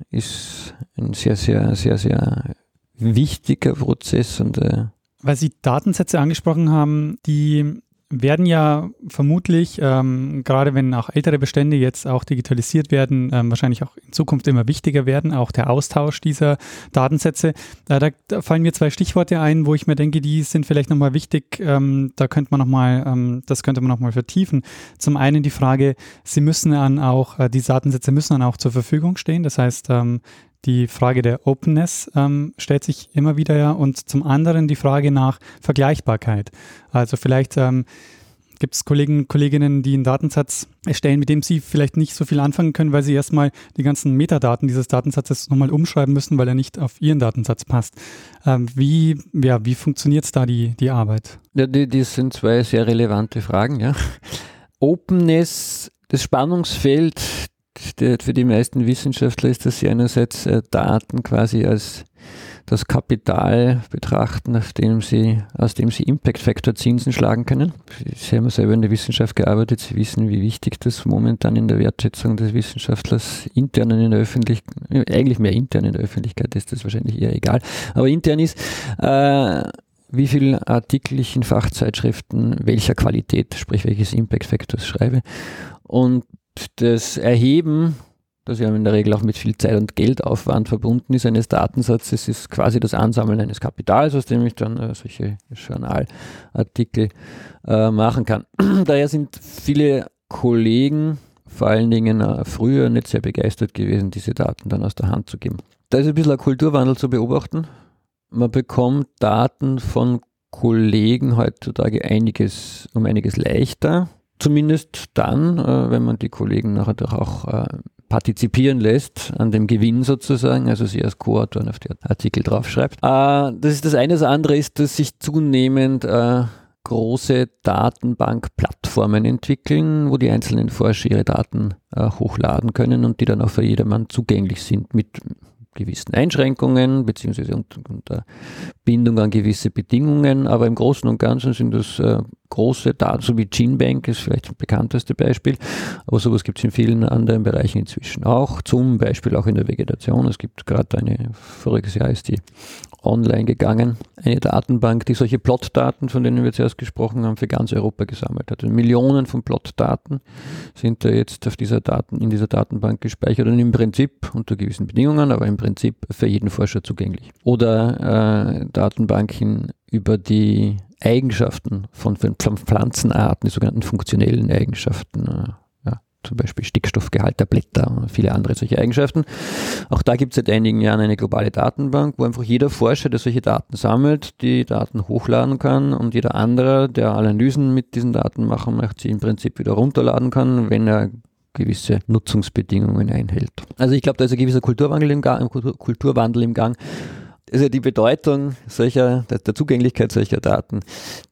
ist ein sehr, sehr, sehr, sehr wichtiger Prozess und äh, weil Sie Datensätze angesprochen haben, die werden ja vermutlich, ähm, gerade wenn auch ältere Bestände jetzt auch digitalisiert werden, ähm, wahrscheinlich auch in Zukunft immer wichtiger werden, auch der Austausch dieser Datensätze. Äh, da, da, fallen mir zwei Stichworte ein, wo ich mir denke, die sind vielleicht nochmal wichtig. Ähm, da könnte man nochmal, ähm, das könnte man nochmal vertiefen. Zum einen die Frage, sie müssen dann auch, äh, die Datensätze müssen dann auch zur Verfügung stehen. Das heißt, ähm, die Frage der Openness ähm, stellt sich immer wieder ja und zum anderen die Frage nach Vergleichbarkeit. Also vielleicht ähm, gibt es Kollegen, Kolleginnen, die einen Datensatz erstellen, mit dem sie vielleicht nicht so viel anfangen können, weil sie erstmal die ganzen Metadaten dieses Datensatzes nochmal umschreiben müssen, weil er nicht auf ihren Datensatz passt. Ähm, wie, ja, wie funktioniert da die, die Arbeit? Ja, die, die sind zwei sehr relevante Fragen, ja. Openness, das Spannungsfeld für die meisten Wissenschaftler ist, dass sie einerseits äh, Daten quasi als das Kapital betrachten, auf dem sie, aus dem sie Impact Factor Zinsen schlagen können. Sie haben selber in der Wissenschaft gearbeitet, Sie wissen, wie wichtig das momentan in der Wertschätzung des Wissenschaftlers intern in der Öffentlichkeit, eigentlich mehr intern in der Öffentlichkeit ist das wahrscheinlich eher egal, aber intern ist, äh, wie viele Artikel ich in Fachzeitschriften welcher Qualität, sprich welches Impact Factors schreibe. Und das Erheben, das ja in der Regel auch mit viel Zeit und Geldaufwand verbunden ist, eines Datensatzes, ist quasi das Ansammeln eines Kapitals, aus dem ich dann äh, solche Journalartikel äh, machen kann. Daher sind viele Kollegen, vor allen Dingen äh, früher, nicht sehr begeistert gewesen, diese Daten dann aus der Hand zu geben. Da ist ein bisschen ein Kulturwandel zu beobachten. Man bekommt Daten von Kollegen heutzutage einiges, um einiges leichter Zumindest dann, äh, wenn man die Kollegen nachher doch auch äh, partizipieren lässt an dem Gewinn sozusagen, also sie als Co-Autoren auf die Artikel draufschreibt. Äh, das ist das eine. Das andere ist, dass sich zunehmend äh, große Datenbankplattformen entwickeln, wo die einzelnen Forscher ihre Daten äh, hochladen können und die dann auch für jedermann zugänglich sind mit gewissen Einschränkungen beziehungsweise unter, Bindung an gewisse Bedingungen, aber im Großen und Ganzen sind das äh, große Daten, so wie GeneBank ist vielleicht das bekannteste Beispiel, aber sowas gibt es in vielen anderen Bereichen inzwischen auch, zum Beispiel auch in der Vegetation. Es gibt gerade eine, voriges Jahr ist die online gegangen, eine Datenbank, die solche Plotdaten, von denen wir zuerst gesprochen haben, für ganz Europa gesammelt hat. Und Millionen von Plotdaten sind da jetzt auf dieser Daten, in dieser Datenbank gespeichert und im Prinzip unter gewissen Bedingungen, aber im Prinzip für jeden Forscher zugänglich. Oder äh, Datenbanken über die Eigenschaften von, von Pflanzenarten, die sogenannten funktionellen Eigenschaften, äh, zum Beispiel Stickstoffgehalt der Blätter und viele andere solche Eigenschaften. Auch da gibt es seit einigen Jahren eine globale Datenbank, wo einfach jeder Forscher, der solche Daten sammelt, die Daten hochladen kann und jeder andere, der Analysen mit diesen Daten machen möchte, sie im Prinzip wieder runterladen kann, wenn er gewisse Nutzungsbedingungen einhält. Also ich glaube, da ist ein gewisser Kulturwandel im Gang, Kulturwandel im Gang also die Bedeutung solcher, der, der, Zugänglichkeit solcher Daten,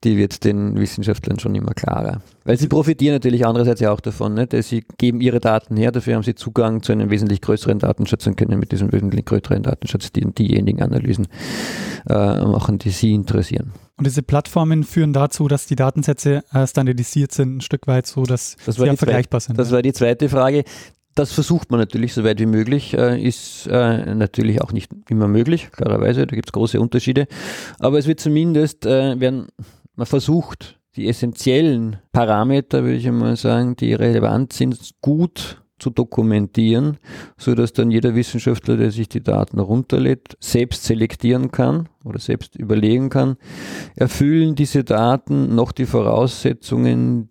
die wird den Wissenschaftlern schon immer klarer. Weil sie profitieren natürlich andererseits ja auch davon, ne? dass sie geben ihre Daten her, dafür haben sie Zugang zu einem wesentlich größeren Datenschatz und können mit diesem wesentlich größeren Datenschatz die, diejenigen Analysen äh, machen, die sie interessieren. Und diese Plattformen führen dazu, dass die Datensätze äh, standardisiert sind, ein Stück weit so, dass das sie vergleichbar sind. Das ja. war die zweite Frage. Das versucht man natürlich so weit wie möglich, äh, ist äh, natürlich auch nicht immer möglich, klarerweise, da gibt es große Unterschiede. Aber es wird zumindest, äh, werden, man versucht, die essentiellen Parameter, würde ich einmal sagen, die relevant sind, gut zu dokumentieren, so dass dann jeder Wissenschaftler, der sich die Daten runterlädt, selbst selektieren kann oder selbst überlegen kann, erfüllen diese Daten noch die Voraussetzungen,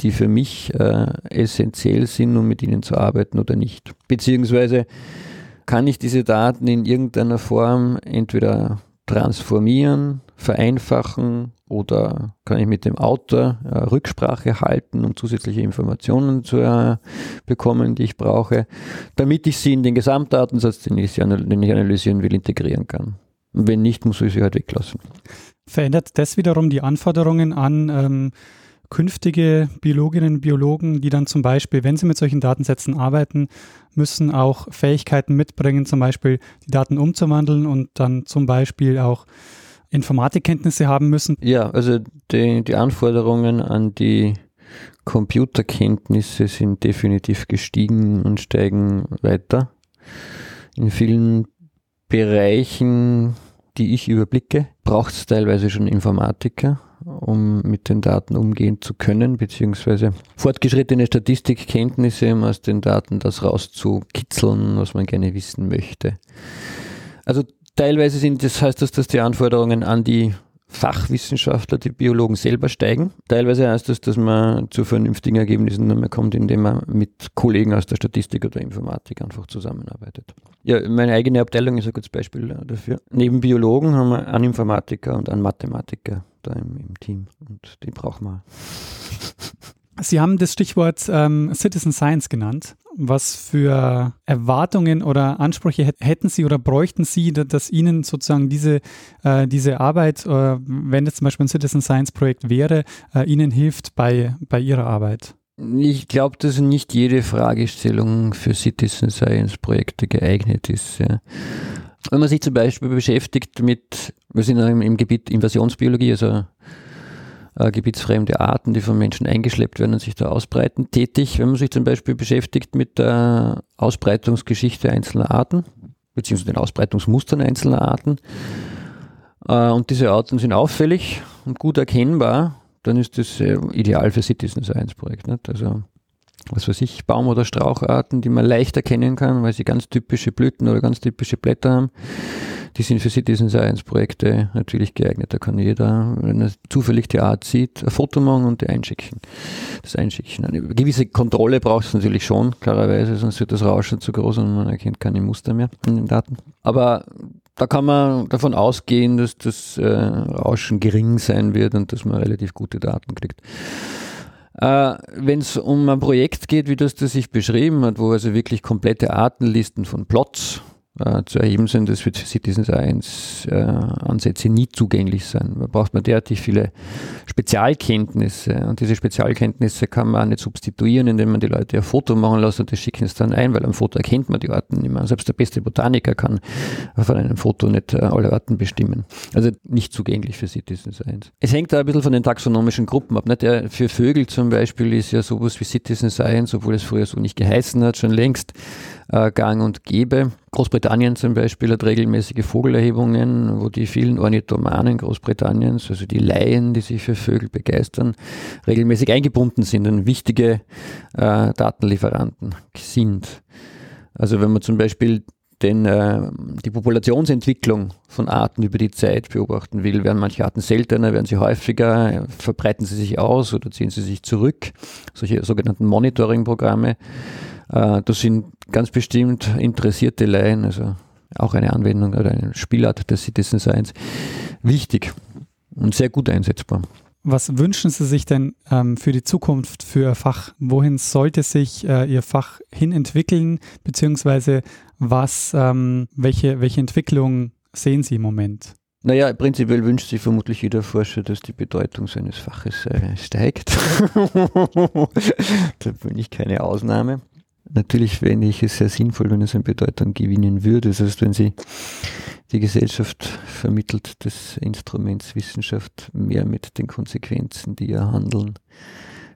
die für mich äh, essentiell sind, um mit ihnen zu arbeiten oder nicht. Beziehungsweise kann ich diese Daten in irgendeiner Form entweder transformieren, vereinfachen oder kann ich mit dem Autor äh, Rücksprache halten, um zusätzliche Informationen zu äh, bekommen, die ich brauche, damit ich sie in den Gesamtdatensatz, den ich, den ich analysieren will, integrieren kann. Und wenn nicht, muss ich sie halt weglassen. Verändert das wiederum die Anforderungen an ähm, künftige Biologinnen und Biologen, die dann zum Beispiel, wenn sie mit solchen Datensätzen arbeiten, müssen auch Fähigkeiten mitbringen, zum Beispiel die Daten umzuwandeln und dann zum Beispiel auch Informatikkenntnisse haben müssen? Ja, also die, die Anforderungen an die Computerkenntnisse sind definitiv gestiegen und steigen weiter. In vielen Bereichen, die ich überblicke, braucht es teilweise schon Informatiker um mit den Daten umgehen zu können, beziehungsweise fortgeschrittene Statistikkenntnisse, um aus den Daten das rauszukitzeln, was man gerne wissen möchte. Also teilweise sind das heißt das, dass die Anforderungen an die Fachwissenschaftler, die Biologen selber steigen. Teilweise heißt das, dass man zu vernünftigen Ergebnissen nur mehr kommt, indem man mit Kollegen aus der Statistik oder Informatik einfach zusammenarbeitet. Ja, meine eigene Abteilung ist ein gutes Beispiel dafür. Neben Biologen haben wir einen Informatiker und einen Mathematiker da im, im Team und den brauchen wir. Sie haben das Stichwort ähm, Citizen Science genannt. Was für Erwartungen oder Ansprüche hätten Sie oder bräuchten Sie, dass Ihnen sozusagen diese, äh, diese Arbeit, äh, wenn es zum Beispiel ein Citizen Science Projekt wäre, äh, Ihnen hilft bei, bei Ihrer Arbeit? Ich glaube, dass nicht jede Fragestellung für Citizen Science Projekte geeignet ist. Ja. Wenn man sich zum Beispiel beschäftigt mit, wir sind im, im Gebiet Invasionsbiologie, also äh, gebietsfremde Arten, die von Menschen eingeschleppt werden und sich da ausbreiten, tätig. Wenn man sich zum Beispiel beschäftigt mit der Ausbreitungsgeschichte einzelner Arten, beziehungsweise den Ausbreitungsmustern einzelner Arten, äh, und diese Arten sind auffällig und gut erkennbar, dann ist das äh, ideal für Citizen Science Projekt. Nicht? Also was weiß ich, Baum- oder Straucharten, die man leicht erkennen kann, weil sie ganz typische Blüten oder ganz typische Blätter haben. Die sind für Citizen Science Projekte natürlich geeignet. Da kann jeder, wenn er zufällig die Art sieht, ein Foto machen und die einschicken. Das einschicken. Eine gewisse Kontrolle braucht es natürlich schon, klarerweise, sonst wird das Rauschen zu groß und man erkennt keine Muster mehr in den Daten. Aber da kann man davon ausgehen, dass das äh, Rauschen gering sein wird und dass man relativ gute Daten kriegt. Äh, Wenn es um ein Projekt geht, wie das das sich beschrieben hat, wo also wirklich komplette Artenlisten von Plots äh, zu erheben sind, das wird für Citizen Science äh, Ansätze nie zugänglich sein. Da braucht man derartig viele Spezialkenntnisse und diese Spezialkenntnisse kann man auch nicht substituieren, indem man die Leute ein Foto machen lässt und das schicken es dann ein, weil am Foto erkennt man die Arten nicht mehr. Selbst der beste Botaniker kann von einem Foto nicht äh, alle Arten bestimmen. Also nicht zugänglich für Citizen Science. Es hängt da ein bisschen von den taxonomischen Gruppen ab. Nicht? Ja, für Vögel zum Beispiel ist ja sowas wie Citizen Science, obwohl es früher so nicht geheißen hat, schon längst äh, gang und gäbe. Großbritannien zum Beispiel hat regelmäßige Vogelerhebungen, wo die vielen Ornithomanen Großbritanniens, also die Laien, die sich für Vögel begeistern, regelmäßig eingebunden sind und wichtige äh, Datenlieferanten sind. Also wenn man zum Beispiel den, äh, die Populationsentwicklung von Arten über die Zeit beobachten will, werden manche Arten seltener, werden sie häufiger, verbreiten sie sich aus oder ziehen sie sich zurück, solche sogenannten Monitoring-Programme. Äh, das sind ganz bestimmt interessierte Laien, also auch eine Anwendung oder eine Spielart der Citizen Science, wichtig und sehr gut einsetzbar. Was wünschen Sie sich denn ähm, für die Zukunft für Ihr Fach? Wohin sollte sich äh, Ihr Fach hin entwickeln, beziehungsweise was, ähm, welche, welche Entwicklung sehen Sie im Moment? Naja, prinzipiell wünscht sich vermutlich jeder Forscher, dass die Bedeutung seines Faches äh, steigt. da bin ich keine Ausnahme. Natürlich fände ich es sehr sinnvoll, wenn es an Bedeutung gewinnen würde. Das heißt, wenn sie die Gesellschaft vermittelt des Instruments Wissenschaft mehr mit den Konsequenzen, die ihr Handeln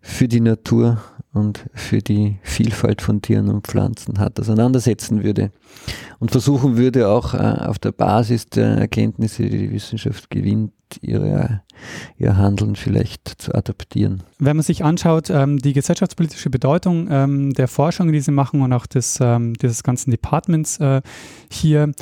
für die Natur und für die Vielfalt von Tieren und Pflanzen hat, auseinandersetzen würde und versuchen würde, auch äh, auf der Basis der Erkenntnisse, die die Wissenschaft gewinnt, ihre, ihr Handeln vielleicht zu adaptieren. Wenn man sich anschaut, ähm, die gesellschaftspolitische Bedeutung ähm, der Forschung, die Sie machen und auch des, ähm, dieses ganzen Departments äh, hier,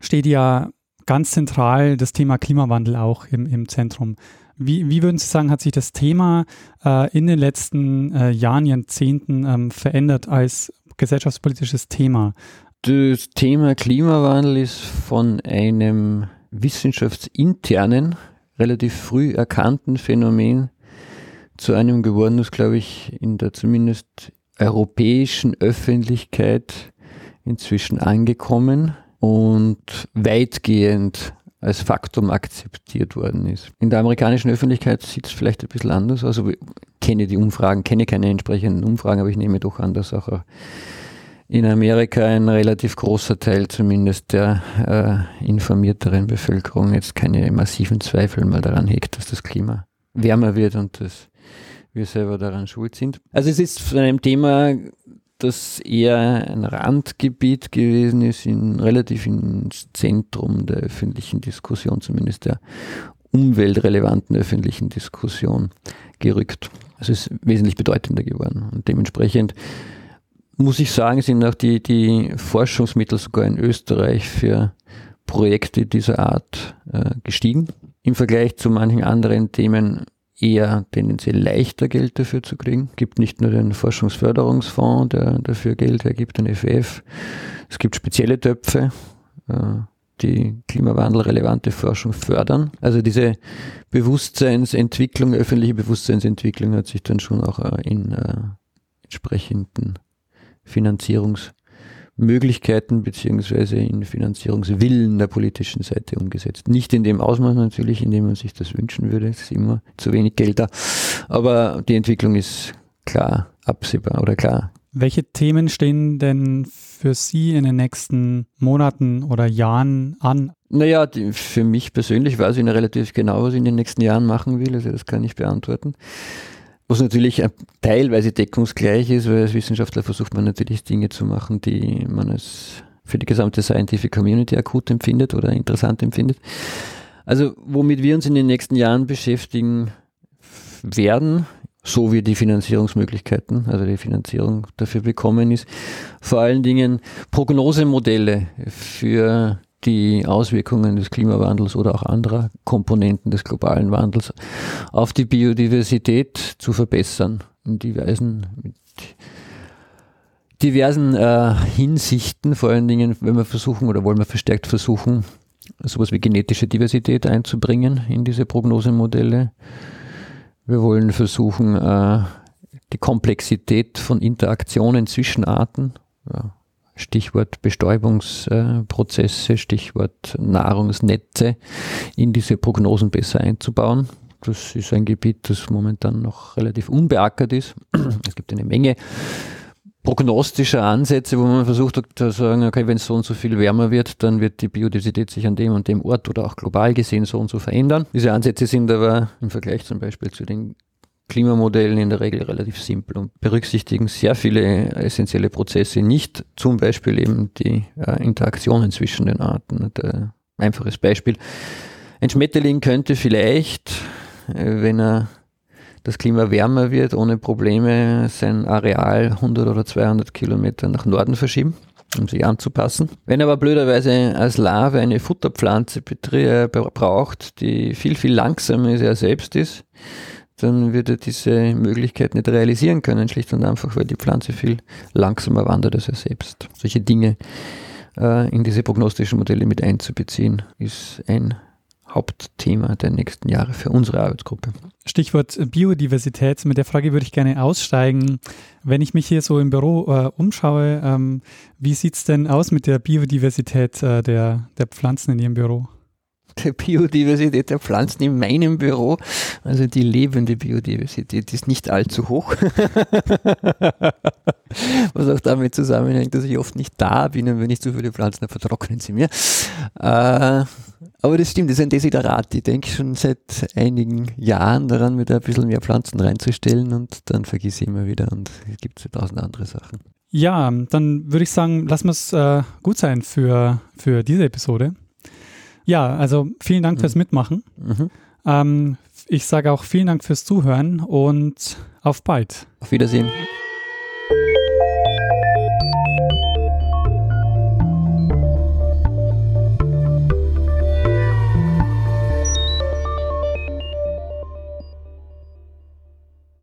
steht ja ganz zentral das Thema Klimawandel auch im, im Zentrum. Wie, wie würden Sie sagen, hat sich das Thema äh, in den letzten äh, Jahren, Jahrzehnten ähm, verändert als gesellschaftspolitisches Thema? Das Thema Klimawandel ist von einem wissenschaftsinternen, relativ früh erkannten Phänomen zu einem geworden, das, glaube ich, in der zumindest europäischen Öffentlichkeit inzwischen angekommen und weitgehend als Faktum akzeptiert worden ist. In der amerikanischen Öffentlichkeit sieht es vielleicht ein bisschen anders aus. Also ich kenne die Umfragen, kenne keine entsprechenden Umfragen, aber ich nehme doch an, dass auch in Amerika ein relativ großer Teil zumindest der äh, informierteren Bevölkerung jetzt keine massiven Zweifel mal daran hegt, dass das Klima wärmer wird und dass wir selber daran schuld sind. Also es ist von einem Thema das eher ein Randgebiet gewesen ist, in, relativ ins Zentrum der öffentlichen Diskussion, zumindest der umweltrelevanten öffentlichen Diskussion gerückt. Also es ist wesentlich bedeutender geworden. Und dementsprechend muss ich sagen, sind auch die, die Forschungsmittel sogar in Österreich für Projekte dieser Art äh, gestiegen. Im Vergleich zu manchen anderen Themen eher tendenziell leichter Geld dafür zu kriegen. Es gibt nicht nur den Forschungsförderungsfonds, der dafür Geld hergibt, den FF. Es gibt spezielle Töpfe, äh, die klimawandelrelevante Forschung fördern. Also diese Bewusstseinsentwicklung, öffentliche Bewusstseinsentwicklung hat sich dann schon auch äh, in äh, entsprechenden Finanzierungs- Möglichkeiten beziehungsweise in Finanzierungswillen der politischen Seite umgesetzt. Nicht in dem Ausmaß natürlich, in dem man sich das wünschen würde. Es ist immer zu wenig Geld da. Aber die Entwicklung ist klar absehbar oder klar. Welche Themen stehen denn für Sie in den nächsten Monaten oder Jahren an? Naja, die, für mich persönlich weiß ich noch relativ genau, was ich in den nächsten Jahren machen will. Also das kann ich beantworten. Was natürlich teilweise deckungsgleich ist, weil als Wissenschaftler versucht man natürlich Dinge zu machen, die man als für die gesamte Scientific Community akut empfindet oder interessant empfindet. Also womit wir uns in den nächsten Jahren beschäftigen werden, so wie die Finanzierungsmöglichkeiten, also die Finanzierung dafür bekommen ist, vor allen Dingen Prognosemodelle für die Auswirkungen des Klimawandels oder auch anderer Komponenten des globalen Wandels auf die Biodiversität zu verbessern. In diversen, mit diversen äh, Hinsichten, vor allen Dingen, wenn wir versuchen oder wollen wir verstärkt versuchen, sowas wie genetische Diversität einzubringen in diese Prognosemodelle. Wir wollen versuchen, äh, die Komplexität von Interaktionen zwischen Arten, ja, Stichwort Bestäubungsprozesse, Stichwort Nahrungsnetze, in diese Prognosen besser einzubauen. Das ist ein Gebiet, das momentan noch relativ unbeackert ist. Es gibt eine Menge prognostischer Ansätze, wo man versucht zu sagen, okay, wenn es so und so viel wärmer wird, dann wird die Biodiversität sich an dem und dem Ort oder auch global gesehen so und so verändern. Diese Ansätze sind aber im Vergleich zum Beispiel zu den Klimamodellen in der Regel relativ simpel und berücksichtigen sehr viele essentielle Prozesse nicht, zum Beispiel eben die äh, Interaktionen zwischen den Arten. Ein einfaches Beispiel. Ein Schmetterling könnte vielleicht, äh, wenn er das Klima wärmer wird, ohne Probleme sein Areal 100 oder 200 Kilometer nach Norden verschieben, um sich anzupassen. Wenn er aber blöderweise als Larve eine Futterpflanze äh, braucht, die viel, viel langsamer als er selbst ist, dann wird er diese Möglichkeit nicht realisieren können, schlicht und einfach, weil die Pflanze viel langsamer wandert als er selbst. Solche Dinge äh, in diese prognostischen Modelle mit einzubeziehen, ist ein Hauptthema der nächsten Jahre für unsere Arbeitsgruppe. Stichwort Biodiversität, mit der Frage würde ich gerne aussteigen. Wenn ich mich hier so im Büro äh, umschaue, ähm, wie sieht es denn aus mit der Biodiversität äh, der, der Pflanzen in Ihrem Büro? Der Biodiversität der Pflanzen in meinem Büro, also die lebende Biodiversität, ist nicht allzu hoch. Was auch damit zusammenhängt, dass ich oft nicht da bin und wenn ich zu viele Pflanzen habe, vertrocknen sie mir. Äh, aber das stimmt, das ist ein Desiderat. Ich denke schon seit einigen Jahren daran, mir da ein bisschen mehr Pflanzen reinzustellen und dann vergesse ich immer wieder und es gibt so tausend andere Sachen. Ja, dann würde ich sagen, lassen wir es äh, gut sein für, für diese Episode. Ja, also vielen Dank mhm. fürs Mitmachen. Mhm. Ähm, ich sage auch vielen Dank fürs Zuhören und auf bald. Auf Wiedersehen.